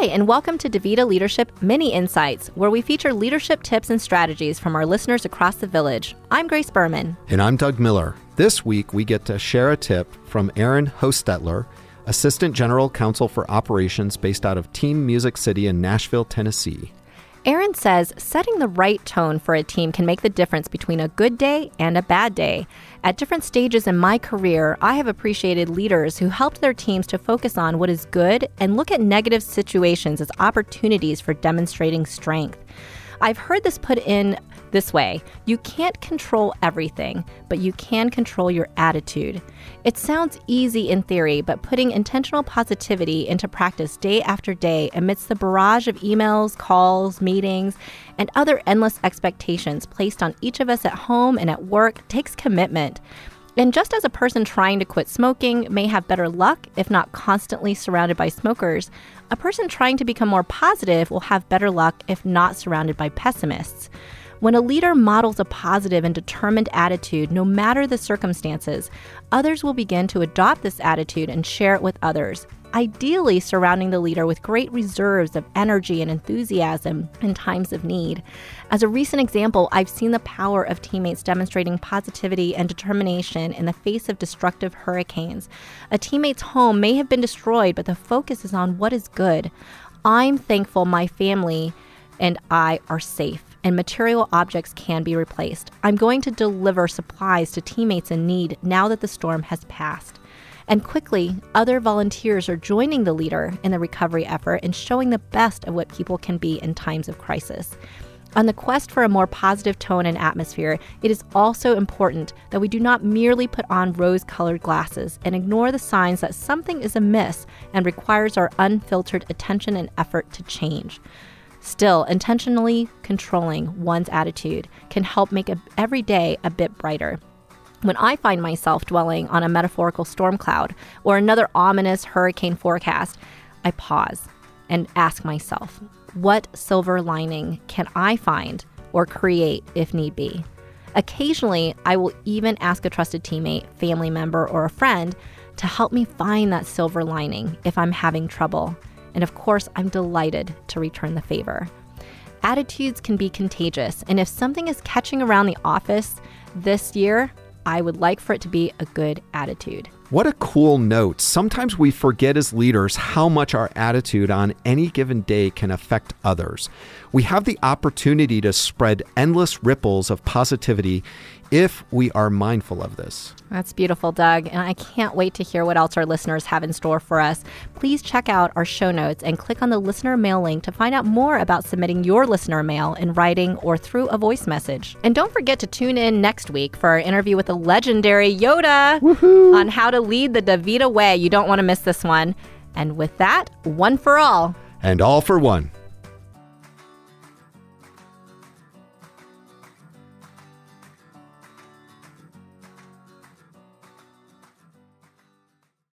Hi, and welcome to DaVita Leadership Mini Insights, where we feature leadership tips and strategies from our listeners across the village. I'm Grace Berman. And I'm Doug Miller. This week, we get to share a tip from Aaron Hostetler, Assistant General Counsel for Operations based out of Team Music City in Nashville, Tennessee. Aaron says setting the right tone for a team can make the difference between a good day and a bad day. At different stages in my career, I have appreciated leaders who helped their teams to focus on what is good and look at negative situations as opportunities for demonstrating strength. I've heard this put in this way you can't control everything, but you can control your attitude. It sounds easy in theory, but putting intentional positivity into practice day after day amidst the barrage of emails, calls, meetings, and other endless expectations placed on each of us at home and at work takes commitment. And just as a person trying to quit smoking may have better luck if not constantly surrounded by smokers, a person trying to become more positive will have better luck if not surrounded by pessimists. When a leader models a positive and determined attitude, no matter the circumstances, others will begin to adopt this attitude and share it with others, ideally surrounding the leader with great reserves of energy and enthusiasm in times of need. As a recent example, I've seen the power of teammates demonstrating positivity and determination in the face of destructive hurricanes. A teammate's home may have been destroyed, but the focus is on what is good. I'm thankful my family and I are safe and material objects can be replaced. I'm going to deliver supplies to teammates in need now that the storm has passed. And quickly, other volunteers are joining the leader in the recovery effort and showing the best of what people can be in times of crisis. On the quest for a more positive tone and atmosphere, it is also important that we do not merely put on rose colored glasses and ignore the signs that something is amiss and requires our unfiltered attention and effort to change. Still, intentionally controlling one's attitude can help make a, every day a bit brighter. When I find myself dwelling on a metaphorical storm cloud or another ominous hurricane forecast, I pause and ask myself, what silver lining can I find or create if need be? Occasionally, I will even ask a trusted teammate, family member, or a friend to help me find that silver lining if I'm having trouble. And of course, I'm delighted to return the favor. Attitudes can be contagious, and if something is catching around the office this year, I would like for it to be a good attitude. What a cool note. Sometimes we forget as leaders how much our attitude on any given day can affect others. We have the opportunity to spread endless ripples of positivity if we are mindful of this. That's beautiful, Doug. And I can't wait to hear what else our listeners have in store for us. Please check out our show notes and click on the listener mail link to find out more about submitting your listener mail in writing or through a voice message. And don't forget to tune in next week for our interview with the legendary Yoda Woo-hoo. on how to lead the DaVita way. You don't want to miss this one. And with that, one for all. And all for one.